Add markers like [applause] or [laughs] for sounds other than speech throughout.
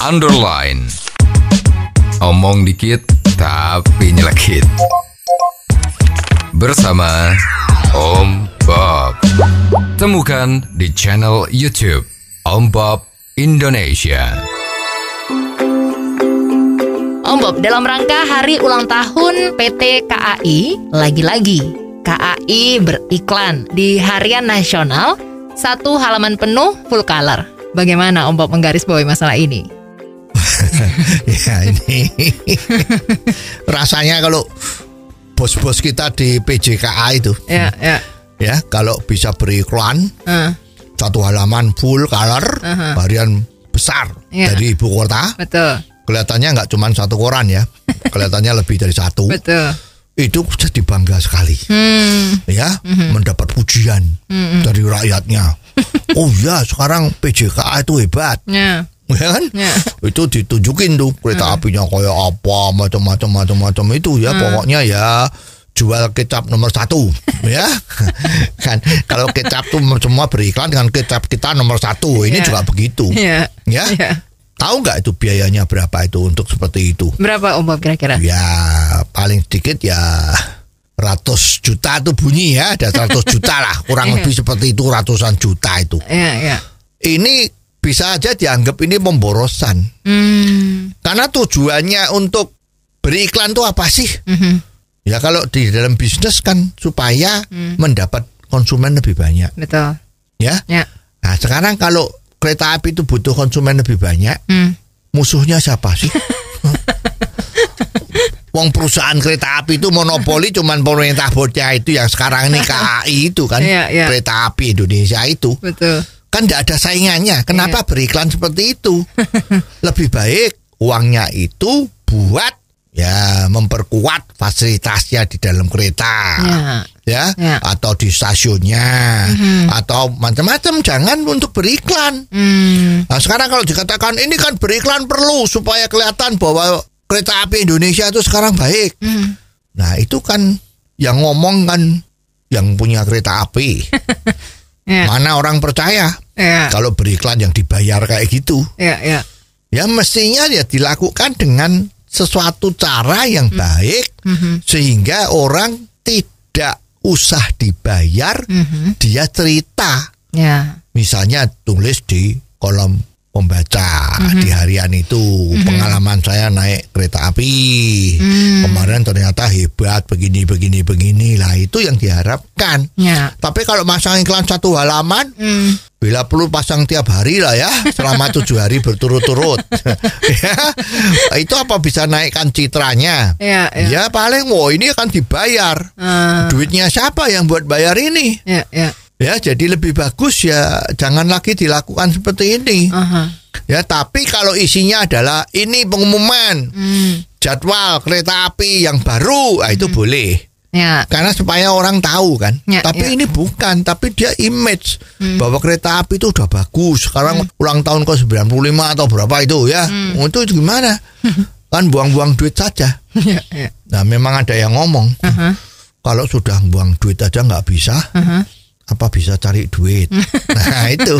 underline. Omong dikit tapi nyelekit. Bersama Om Bob. Temukan di channel YouTube Om Bob Indonesia. Om Bob, dalam rangka hari ulang tahun PT KAI, lagi-lagi KAI beriklan di Harian Nasional satu halaman penuh full color. Bagaimana Om Bob menggarisbawahi masalah ini? Ya ini. Rasanya kalau bos-bos kita di PJKA itu. Ya, ya. ya kalau bisa beriklan Eh, satu halaman full color Aha. harian besar Iya. dari ibu kota. Betul, kelihatannya nggak cuma satu koran ya [laughs] kelihatannya lebih dari satu. Betul. itu jadi bangga sekali. Hmm, ya mendapat pujian dari rakyatnya. [laughs] Oh ya sekarang PJKA itu hebat. Ya, ya kan ya. itu ditunjukin tuh kereta apinya kayak apa macam-macam macam-macam itu ya pokoknya ya jual kecap nomor satu [laughs] ya kan kalau kecap tuh semua beriklan dengan kecap kita nomor satu ini Iya. juga begitu Ya, ya ya. tahu nggak itu biayanya berapa itu untuk seperti itu Berapa Om Bob kira-kira? ya paling sedikit ya ratus juta tuh bunyi ya ada 100 juta lah kurang Iya. lebih seperti itu ratusan juta itu Ya, ya. ini bisa aja dianggap ini pemborosan Hmm, Karena tujuannya untuk beriklan tuh apa sih? mhm, Ya kalau di dalam bisnis kan supaya Hmm. mendapat konsumen lebih banyak, betul. ya. Ya. Nah sekarang kalau kereta api itu butuh konsumen lebih banyak, Hmm. musuhnya siapa sih? [laughs] Wong perusahaan kereta api itu monopoli cuman pemerintah bocah itu yang sekarang ini [laughs] KAI itu kan Iya, iya. kereta api Indonesia itu Betul. Kan tidak ada saingannya. Kenapa beriklan seperti itu? [laughs] Lebih baik uangnya itu buat ya memperkuat fasilitasnya di dalam kereta. Ya. Ya, Ya. atau di stasiunnya, atau macam-macam. Jangan untuk beriklan. Hmm, Nah, sekarang kalau dikatakan ini kan beriklan perlu supaya kelihatan bahwa kereta api Indonesia itu sekarang baik. hmm. Nah, itu kan yang ngomong kan yang punya kereta api. [laughs] Ya. Mana orang percaya? Ya. kalau beriklan yang dibayar kayak gitu Ya, ya. ya mestinya ya dilakukan dengan sesuatu cara yang baik Mhm. sehingga orang tidak usah dibayar Mhm. dia cerita Ya. misalnya tulis di kolom pembaca di harian itu pengalaman saya naik kereta api kemarin ternyata hebat begini begini begini lah itu yang diharapkan Ya. tapi kalau masang iklan satu halaman Hmm. Bila perlu pasang tiap hari lah ya selama [laughs] tujuh hari berturut-turut. [laughs] ya, itu apa bisa naikkan citranya? Ya, ya. Ya paling, wow ini akan dibayar. Ah, Duitnya siapa yang buat bayar ini? ya, ya. Ya jadi lebih bagus ya jangan lagi dilakukan seperti ini. Aha. Ya tapi kalau isinya adalah ini pengumuman Hmm. jadwal kereta api yang baru, ah, itu boleh. Ya. Karena supaya orang tahu kan. Ya, tapi ya. ini bukan, tapi dia image bahwa kereta api itu udah bagus. Sekarang ulang tahun ke 95 atau berapa itu ya. Itu gimana? [laughs] kan buang-buang duit saja. Ya, ya. Nah, memang ada yang ngomong, Aha. kalau sudah buang duit aja nggak bisa, Aha. Apa bisa cari duit? [laughs] nah, itu.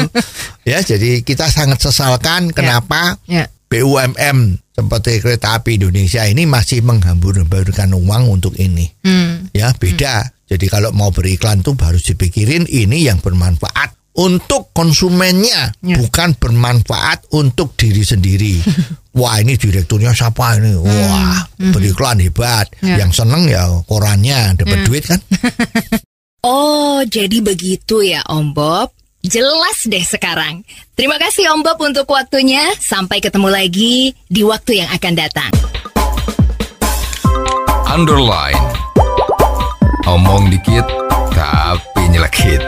Ya, jadi kita sangat sesalkan kenapa Ya. BUMN seperti kereta api Indonesia ini masih menghambur-hamburkan uang untuk ini Hmm. ya beda. Jadi kalau mau beriklan tuh harus dipikirin ini yang bermanfaat untuk konsumennya, Ya. bukan bermanfaat untuk diri sendiri. [laughs] Wah ini direkturnya siapa ini? Wah beriklan hebat. Ya. Yang seneng ya korannya dapat duit kan? [laughs] Oh, jadi begitu ya Om Bob. Jelas deh sekarang. Terima kasih Om Bob untuk waktunya. Sampai ketemu lagi di waktu yang akan datang. Underline. Omong dikit tapi nyelekit.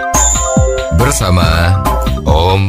Bersama Om